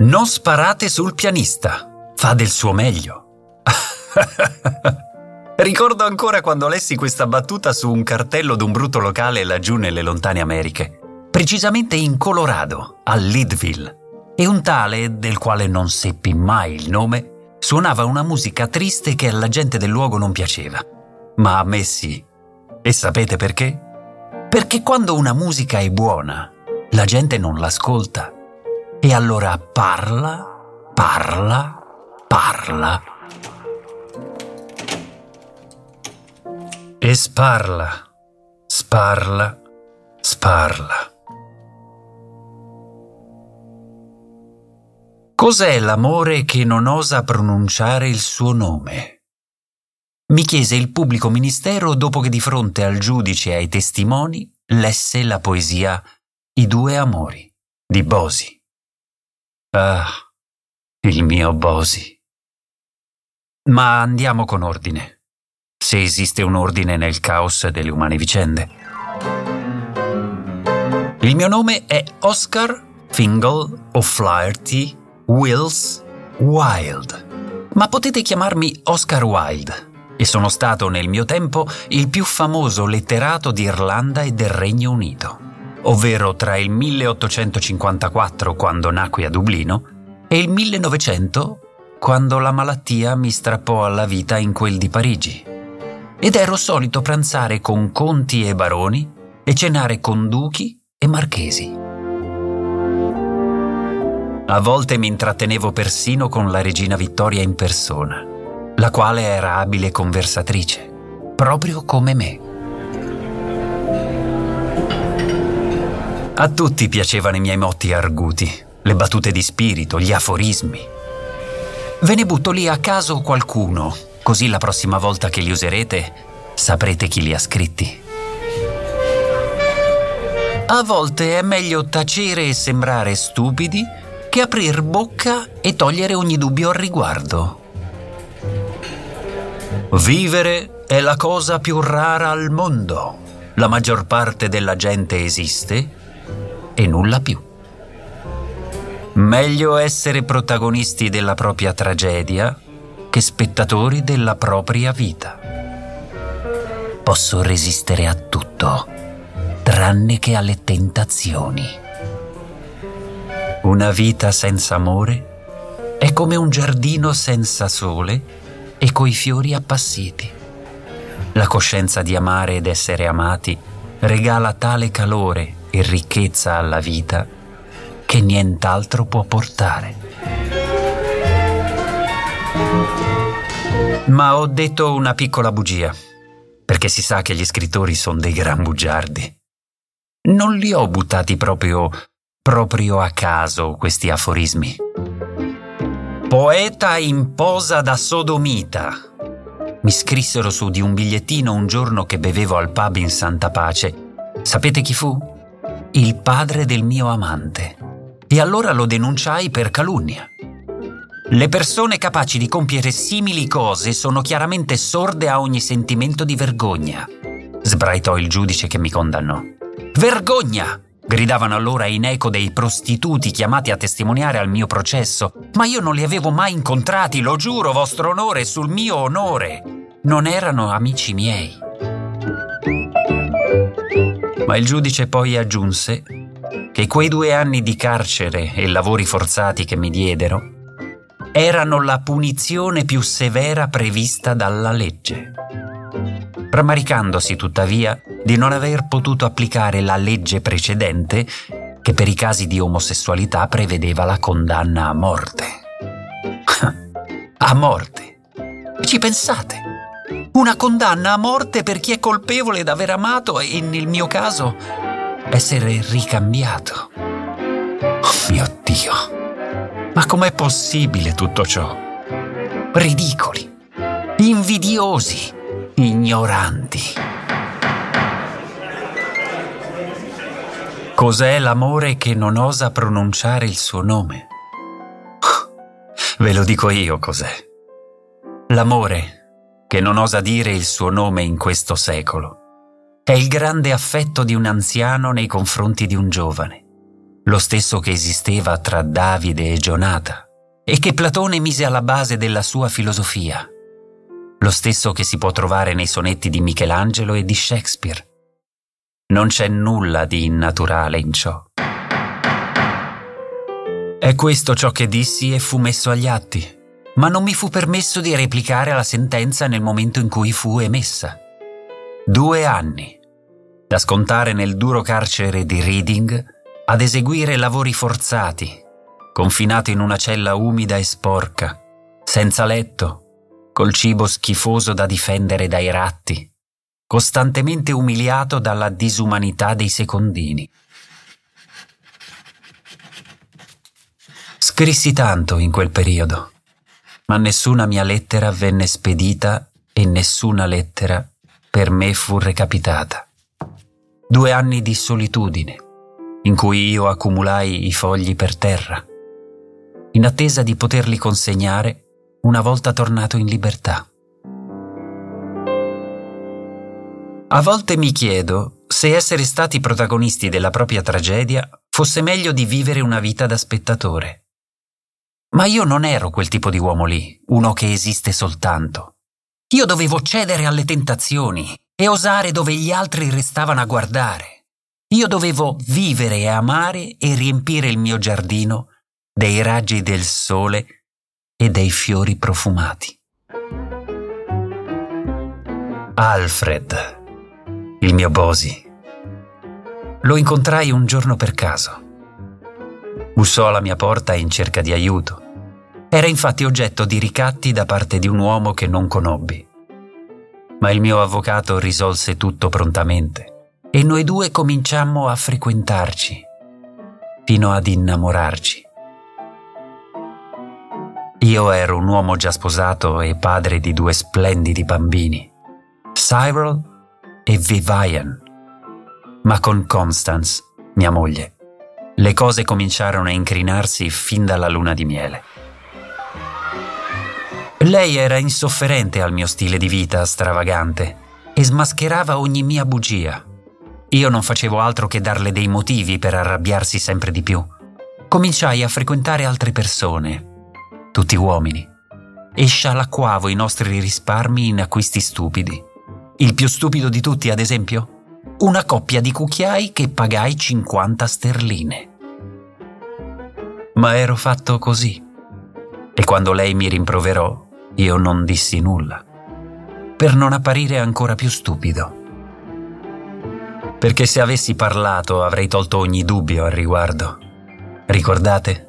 Non sparate sul pianista, fa del suo meglio. Ricordo ancora quando lessi questa battuta su un cartello d'un brutto locale laggiù nelle lontane Americhe, precisamente in Colorado, a Leadville. E un tale, del quale non seppi mai il nome, suonava una musica triste che alla gente del luogo non piaceva. Ma a me sì. E sapete perché? Perché quando una musica è buona, la gente non l'ascolta e allora parla, parla, parla. E sparla, sparla, sparla. Cos'è l'amore che non osa pronunciare il suo nome? Mi chiese il pubblico ministero dopo che di fronte al giudice e ai testimoni lesse la poesia I due amori di Bosi. Ah, il mio Bosi. Ma andiamo con ordine, se esiste un ordine nel caos delle umane vicende. Il mio nome è Oscar Fingal O'Flaherty Wills Wild, ma potete chiamarmi Oscar Wilde e sono stato nel mio tempo il più famoso letterato di Irlanda e del Regno Unito ovvero tra il 1854, quando nacqui a Dublino, e il 1900, quando la malattia mi strappò alla vita in quel di Parigi. Ed ero solito pranzare con conti e baroni e cenare con duchi e marchesi. A volte mi intrattenevo persino con la regina Vittoria in persona, la quale era abile conversatrice, proprio come me. A tutti piacevano i miei motti arguti, le battute di spirito, gli aforismi. Ve ne butto lì a caso qualcuno, così la prossima volta che li userete saprete chi li ha scritti. A volte è meglio tacere e sembrare stupidi che aprir bocca e togliere ogni dubbio al riguardo. Vivere è la cosa più rara al mondo. La maggior parte della gente esiste e nulla più. Meglio essere protagonisti della propria tragedia che spettatori della propria vita. Posso resistere a tutto, tranne che alle tentazioni. Una vita senza amore è come un giardino senza sole e coi fiori appassiti. La coscienza di amare ed essere amati regala tale calore e ricchezza alla vita che nient'altro può portare. Ma ho detto una piccola bugia, perché si sa che gli scrittori sono dei gran bugiardi. Non li ho buttati proprio, proprio a caso questi aforismi. Poeta in posa da sodomita. Mi scrissero su di un bigliettino un giorno che bevevo al pub in Santa Pace. Sapete chi fu? Il padre del mio amante. E allora lo denunciai per calunnia. Le persone capaci di compiere simili cose sono chiaramente sorde a ogni sentimento di vergogna, sbraitò il giudice che mi condannò. Vergogna! gridavano allora in eco dei prostituti chiamati a testimoniare al mio processo, ma io non li avevo mai incontrati, lo giuro, vostro onore, sul mio onore. Non erano amici miei. Ma il giudice poi aggiunse che quei due anni di carcere e lavori forzati che mi diedero erano la punizione più severa prevista dalla legge. Rammaricandosi tuttavia di non aver potuto applicare la legge precedente che per i casi di omosessualità prevedeva la condanna a morte. a morte. Ci pensate? Una condanna a morte per chi è colpevole d'aver amato e, nel mio caso, essere ricambiato. Mio Dio, ma com'è possibile tutto ciò? Ridicoli, invidiosi, ignoranti. Cos'è l'amore che non osa pronunciare il suo nome? Ve lo dico io cos'è. L'amore che non osa dire il suo nome in questo secolo è il grande affetto di un anziano nei confronti di un giovane, lo stesso che esisteva tra Davide e Gionata e che Platone mise alla base della sua filosofia, lo stesso che si può trovare nei sonetti di Michelangelo e di Shakespeare. Non c'è nulla di innaturale in ciò. È questo ciò che dissi e fu messo agli atti, ma non mi fu permesso di replicare alla sentenza nel momento in cui fu emessa. Due anni, da scontare nel duro carcere di Reading ad eseguire lavori forzati, confinato in una cella umida e sporca, senza letto, col cibo schifoso da difendere dai ratti, costantemente umiliato dalla disumanità dei secondini. Scrissi tanto in quel periodo, ma nessuna mia lettera venne spedita e nessuna lettera per me fu recapitata. Due anni di solitudine, in cui io accumulai i fogli per terra, in attesa di poterli consegnare una volta tornato in libertà. A volte mi chiedo se essere stati protagonisti della propria tragedia fosse meglio di vivere una vita da spettatore. Ma io non ero quel tipo di uomo lì, uno che esiste soltanto. Io dovevo cedere alle tentazioni e osare dove gli altri restavano a guardare. Io dovevo vivere e amare e riempire il mio giardino dei raggi del sole e dei fiori profumati. Alfred, il mio Bosi. Lo incontrai un giorno per caso. Bussò alla mia porta in cerca di aiuto. Era infatti oggetto di ricatti da parte di un uomo che non conobbi. Ma il mio avvocato risolse tutto prontamente e noi due cominciammo a frequentarci, fino ad innamorarci. Io ero un uomo già sposato e padre di due splendidi bambini, Cyril e Vivian, ma con Constance, mia moglie, le cose cominciarono a incrinarsi fin dalla luna di miele. Lei era insofferente al mio stile di vita stravagante e smascherava ogni mia bugia. Io non facevo altro che darle dei motivi per arrabbiarsi sempre di più. Cominciai a frequentare altre persone, tutti uomini, e scialacquavo i nostri risparmi in acquisti stupidi. Il più stupido di tutti, ad esempio? Una coppia di cucchiai che pagai 50 sterline. Ma ero fatto così. E quando lei mi rimproverò, io non dissi nulla, per non apparire ancora più stupido. Perché se avessi parlato avrei tolto ogni dubbio al riguardo. Ricordate?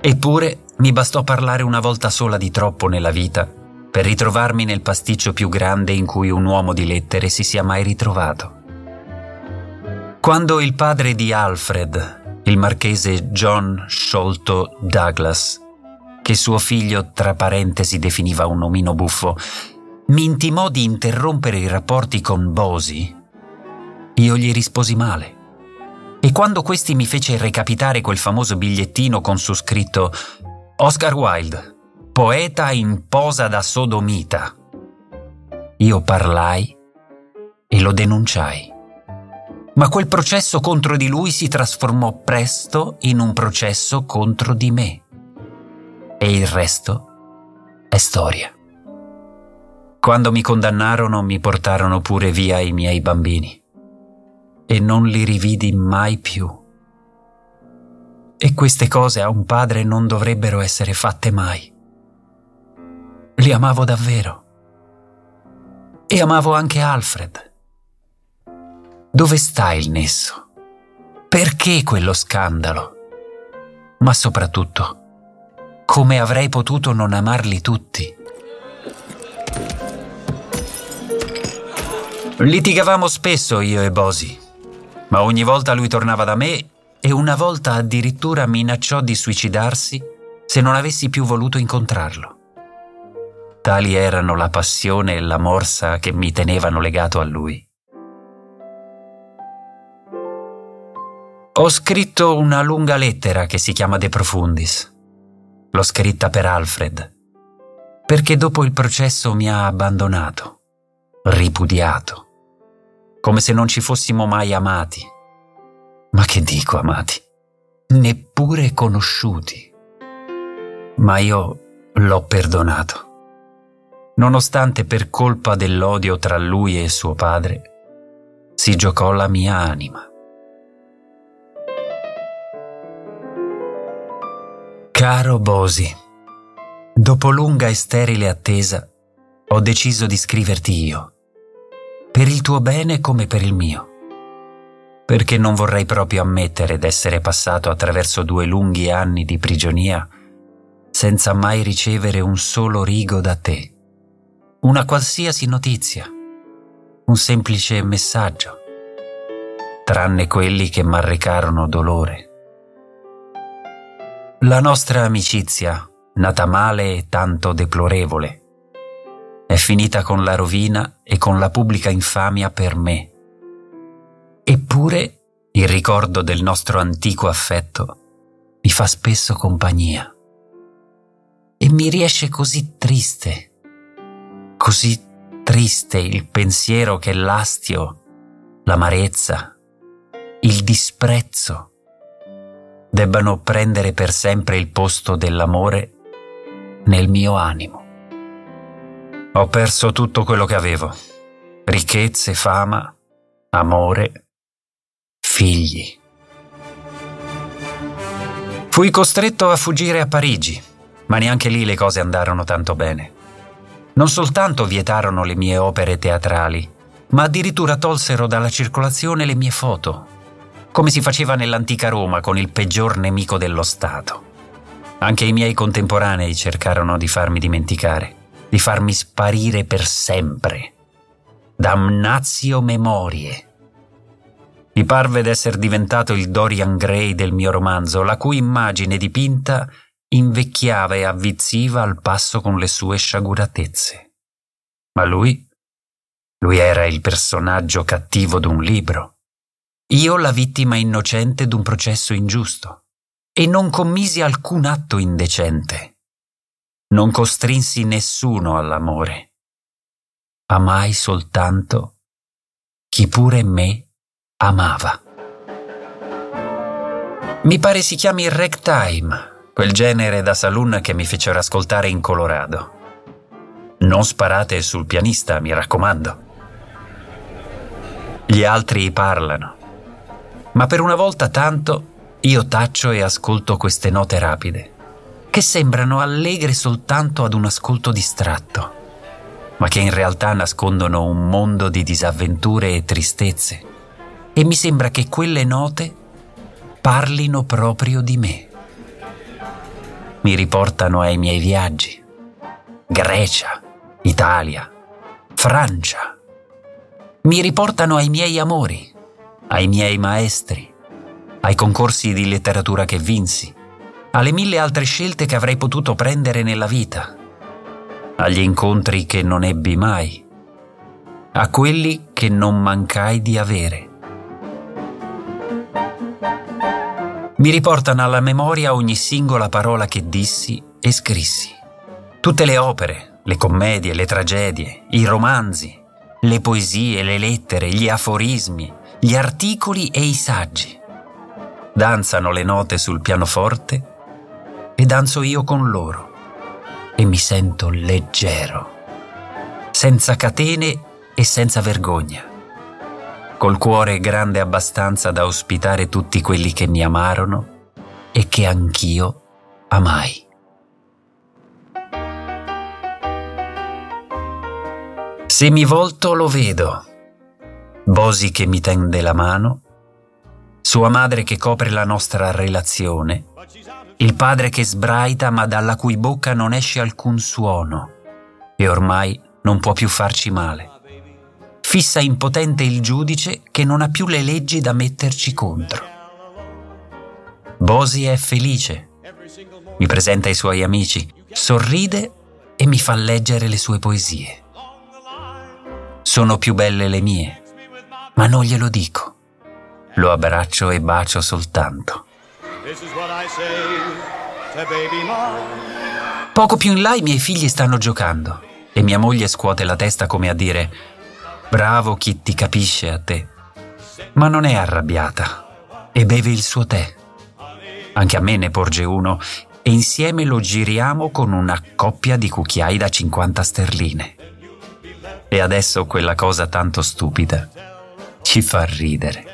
Eppure mi bastò parlare una volta sola di troppo nella vita per ritrovarmi nel pasticcio più grande in cui un uomo di lettere si sia mai ritrovato. Quando il padre di Alfred, il marchese John Sholto Douglas, che suo figlio tra parentesi definiva un omino buffo, mi intimò di interrompere i rapporti con Bosi, io gli risposi male. E quando questi mi fece recapitare quel famoso bigliettino con su scritto Oscar Wilde, poeta in posa da sodomita, io parlai e lo denunciai. Ma quel processo contro di lui si trasformò presto in un processo contro di me e il resto è storia. Quando mi condannarono mi portarono pure via i miei bambini e non li rividi mai più. E queste cose a un padre non dovrebbero essere fatte mai. Li amavo davvero. E amavo anche Alfred. Dove sta il nesso? Perché quello scandalo? Ma soprattutto, come avrei potuto non amarli tutti? Litigavamo spesso io e Bosi, ma ogni volta lui tornava da me e una volta addirittura minacciò di suicidarsi se non avessi più voluto incontrarlo. Tali erano la passione e la morsa che mi tenevano legato a lui. Ho scritto una lunga lettera che si chiama De Profundis. L'ho scritta per Alfred, perché dopo il processo mi ha abbandonato, ripudiato, come se non ci fossimo mai amati. Ma che dico amati? Neppure conosciuti. Ma io l'ho perdonato. Nonostante per colpa dell'odio tra lui e suo padre si giocò la mia anima. Caro Bosi, dopo lunga e sterile attesa, ho deciso di scriverti io, per il tuo bene come per il mio, perché non vorrei proprio ammettere d'essere passato attraverso due lunghi anni di prigionia senza mai ricevere un solo rigo da te, una qualsiasi notizia, un semplice messaggio, tranne quelli che m'arrecarono dolore la nostra amicizia, nata male e tanto deplorevole, è finita con la rovina e con la pubblica infamia per me. Eppure il ricordo del nostro antico affetto mi fa spesso compagnia. E mi riesce così triste, così triste il pensiero che l'astio, l'amarezza, il disprezzo, debbano prendere per sempre il posto dell'amore nel mio animo. Ho perso tutto quello che avevo, ricchezze, fama, amore, figli. Fui costretto a fuggire a Parigi, ma neanche lì le cose andarono tanto bene. Non soltanto vietarono le mie opere teatrali, ma addirittura tolsero dalla circolazione le mie foto come si faceva nell'antica Roma con il peggior nemico dello Stato. Anche i miei contemporanei cercarono di farmi dimenticare, di farmi sparire per sempre. Damnazio memorie. Mi parve d'essere diventato il Dorian Gray del mio romanzo, la cui immagine dipinta invecchiava e avvizziva al passo con le sue sciaguratezze. Ma lui? Lui era il personaggio cattivo d'un libro io la vittima innocente d'un processo ingiusto e non commisi alcun atto indecente. Non costrinsi nessuno all'amore. Amai soltanto chi pure me amava. Mi pare si chiami ragtime, quel genere da saloon che mi fecero ascoltare in Colorado. Non sparate sul pianista, mi raccomando. Gli altri parlano ma per una volta tanto io taccio e ascolto queste note rapide, che sembrano allegre soltanto ad un ascolto distratto, ma che in realtà nascondono un mondo di disavventure e tristezze, e mi sembra che quelle note parlino proprio di me. Mi riportano ai miei viaggi. Grecia, Italia, Francia. Mi riportano ai miei amori ai miei maestri, ai concorsi di letteratura che vinsi, alle mille altre scelte che avrei potuto prendere nella vita, agli incontri che non ebbi mai, a quelli che non mancai di avere. Mi riportano alla memoria ogni singola parola che dissi e scrissi. Tutte le opere, le commedie, le tragedie, i romanzi, le poesie, le lettere, gli aforismi, gli articoli e i saggi. Danzano le note sul pianoforte e danzo io con loro e mi sento leggero, senza catene e senza vergogna, col cuore grande abbastanza da ospitare tutti quelli che mi amarono e che anch'io amai. Se mi volto lo vedo Bosi che mi tende la mano, sua madre che copre la nostra relazione, il padre che sbraita ma dalla cui bocca non esce alcun suono e ormai non può più farci male. Fissa impotente il giudice che non ha più le leggi da metterci contro. Bosi è felice, mi presenta i suoi amici, sorride e mi fa leggere le sue poesie. Sono più belle le mie, ma non glielo dico. Lo abbraccio e bacio soltanto. Poco più in là i miei figli stanno giocando e mia moglie scuote la testa come a dire Bravo chi ti capisce a te. Ma non è arrabbiata e beve il suo tè. Anche a me ne porge uno e insieme lo giriamo con una coppia di cucchiai da 50 sterline. E adesso quella cosa tanto stupida ci fa ridere.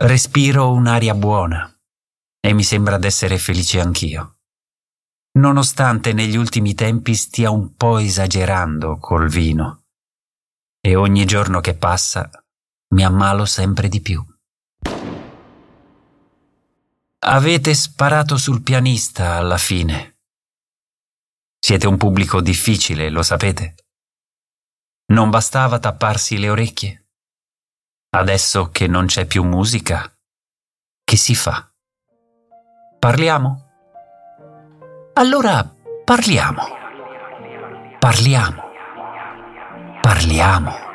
Respiro un'aria buona e mi sembra d'essere felice anch'io. Nonostante negli ultimi tempi stia un po' esagerando col vino. E ogni giorno che passa mi ammalo sempre di più. Avete sparato sul pianista alla fine. Siete un pubblico difficile, lo sapete. Non bastava tapparsi le orecchie? Adesso che non c'è più musica, che si fa? Parliamo? Allora parliamo. Parliamo. Parliamo.